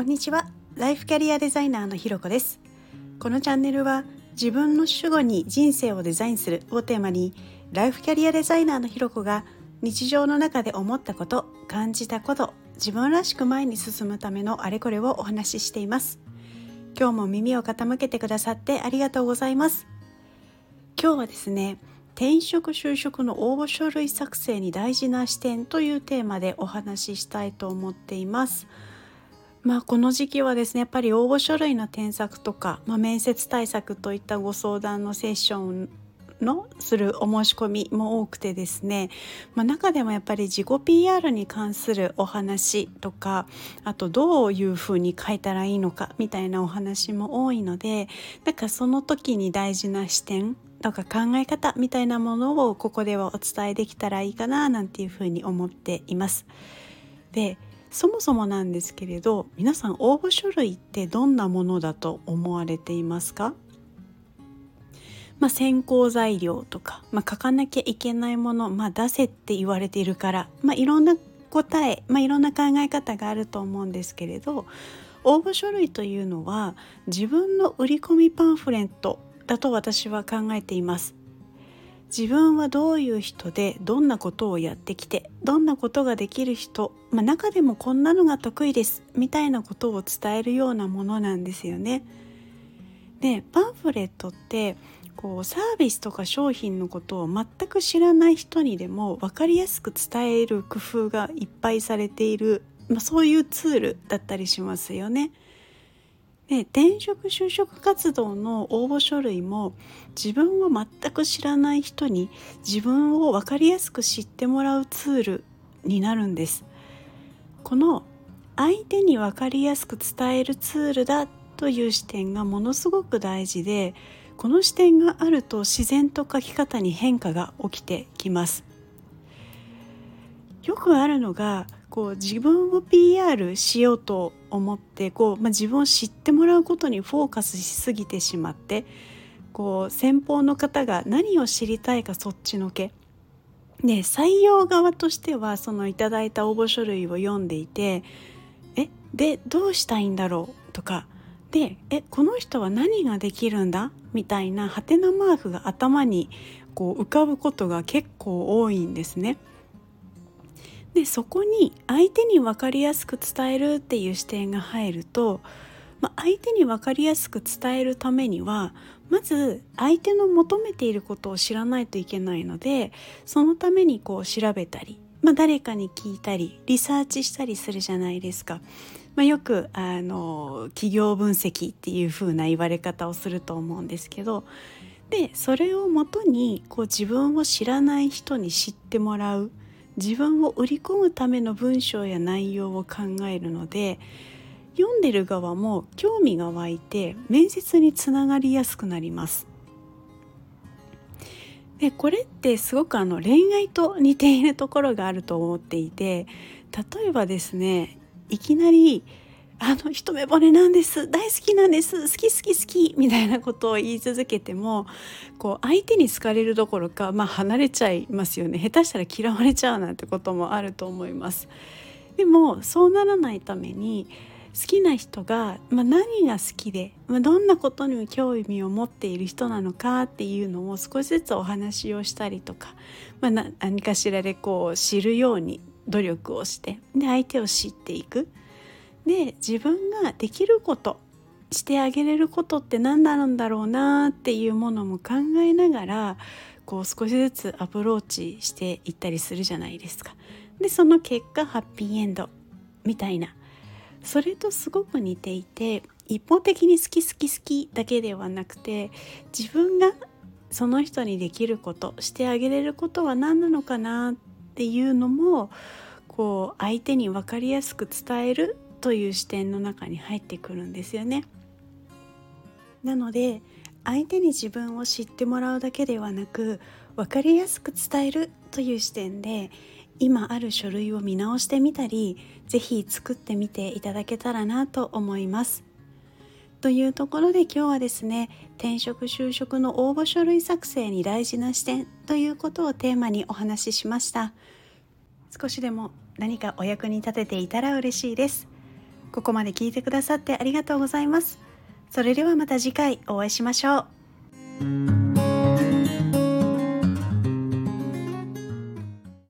こんにちは。ライフキャリアデザイナーのひろこです。このチャンネルは自分の主語に人生をデザインするをテーマにライフキャリアデザイナーのひろこが日常の中で思ったこと感じたこと自分らしく前に進むためのあれこれをお話ししています。今日も耳を傾けてくださってありがとうございます。今日はですね転職就職の応募書類作成に大事な視点というテーマでお話ししたいと思っています。まあこの時期はですねやっぱり応募書類の添削とか、まあ、面接対策といったご相談のセッションのするお申し込みも多くてですね、まあ、中でもやっぱり自己 PR に関するお話とかあとどういうふうに書いたらいいのかみたいなお話も多いのでなんかその時に大事な視点とか考え方みたいなものをここではお伝えできたらいいかななんていうふうに思っています。でそもそもなんですけれど皆さん応募書類ってどんなものだと思われていますか？まあ、選考材料とか、まあ、書かなきゃいけないもの、まあ、出せって言われているから、まあ、いろんな答え、まあ、いろんな考え方があると思うんですけれど応募書類というのは自分の売り込みパンフレットだと私は考えています。自分はどういう人でどんなことをやってきてどんなことができる人、まあ、中でもこんなのが得意ですみたいなことを伝えるようなものなんですよね。でパンフレットってこうサービスとか商品のことを全く知らない人にでも分かりやすく伝える工夫がいっぱいされている、まあ、そういうツールだったりしますよね。で転職就職活動の応募書類も自分を全く知らない人に自分を分かりやすく知ってもらうツールになるんです。この相手に分かりやすく伝えるツールだという視点がものすごく大事でこの視点があると自然と書き方に変化が起きてきます。よくあるのがこう自分を PR しようと思ってこう、まあ、自分を知ってもらうことにフォーカスしすぎてしまってこう先方の方が何を知りたいかそっちのけで採用側としてはそのいただいた応募書類を読んでいてえでどうしたいんだろうとかでえこの人は何ができるんだ？みたいなハテナマークが頭にこう浮かぶことが結構多いんですね。でそこに相手に分かりやすく伝えるっていう視点が入ると、まあ、相手に分かりやすく伝えるためにはまず相手の求めていることを知らないといけないのでそのためにこう調べたり、まあ、誰かに聞いたりリサーチしたりするじゃないですか。まあ、よくあの企業分析っていう風な言われ方をすると思うんですけどでそれをもとにこう自分を知らない人に知ってもらう自分を売り込むための文章や内容を考えるので読んでる側も興味が湧いて面接につながりやすくなります。でこれってすごくあの恋愛と似ているところがあると思っていて例えばですねいきなりあの一目惚れなんです。大好きなんです。好き好き好きみたいなことを言い続けてもこう相手に好かれるどころか、まあ、離れちゃいますよね。下手したら嫌われちゃうなんてこともあると思います。でもそうならないために好きな人が、まあ、何が好きで、まあ、どんなことにも興味を持っている人なのかっていうのを少しずつお話をしたりとか、まあ、何かしらでこう知るように努力をしてで相手を知っていく。で自分ができることしてあげれることって何なんだろうなっていうものも考えながらこう少しずつアプローチしていったりするじゃないですか。でその結果ハッピーエンドみたいなそれとすごく似ていて一方的に好き好き好きだけではなくて自分がその人にできることしてあげれることは何なのかなっていうのもこう相手に分かりやすく伝えるという視点の中に入ってくるんですよね。なので相手に自分を知ってもらうだけではなく分かりやすく伝えるという視点で今ある書類を見直してみたり是非作ってみていただけたらなと思います。というところで今日はですね転職就職の応募書類作成に大事な視点ということをテーマにお話ししました少しでも何かお役に立てていたら嬉しいですここまで聞いてくださってありがとうございます。それではまた次回お会いしましょう。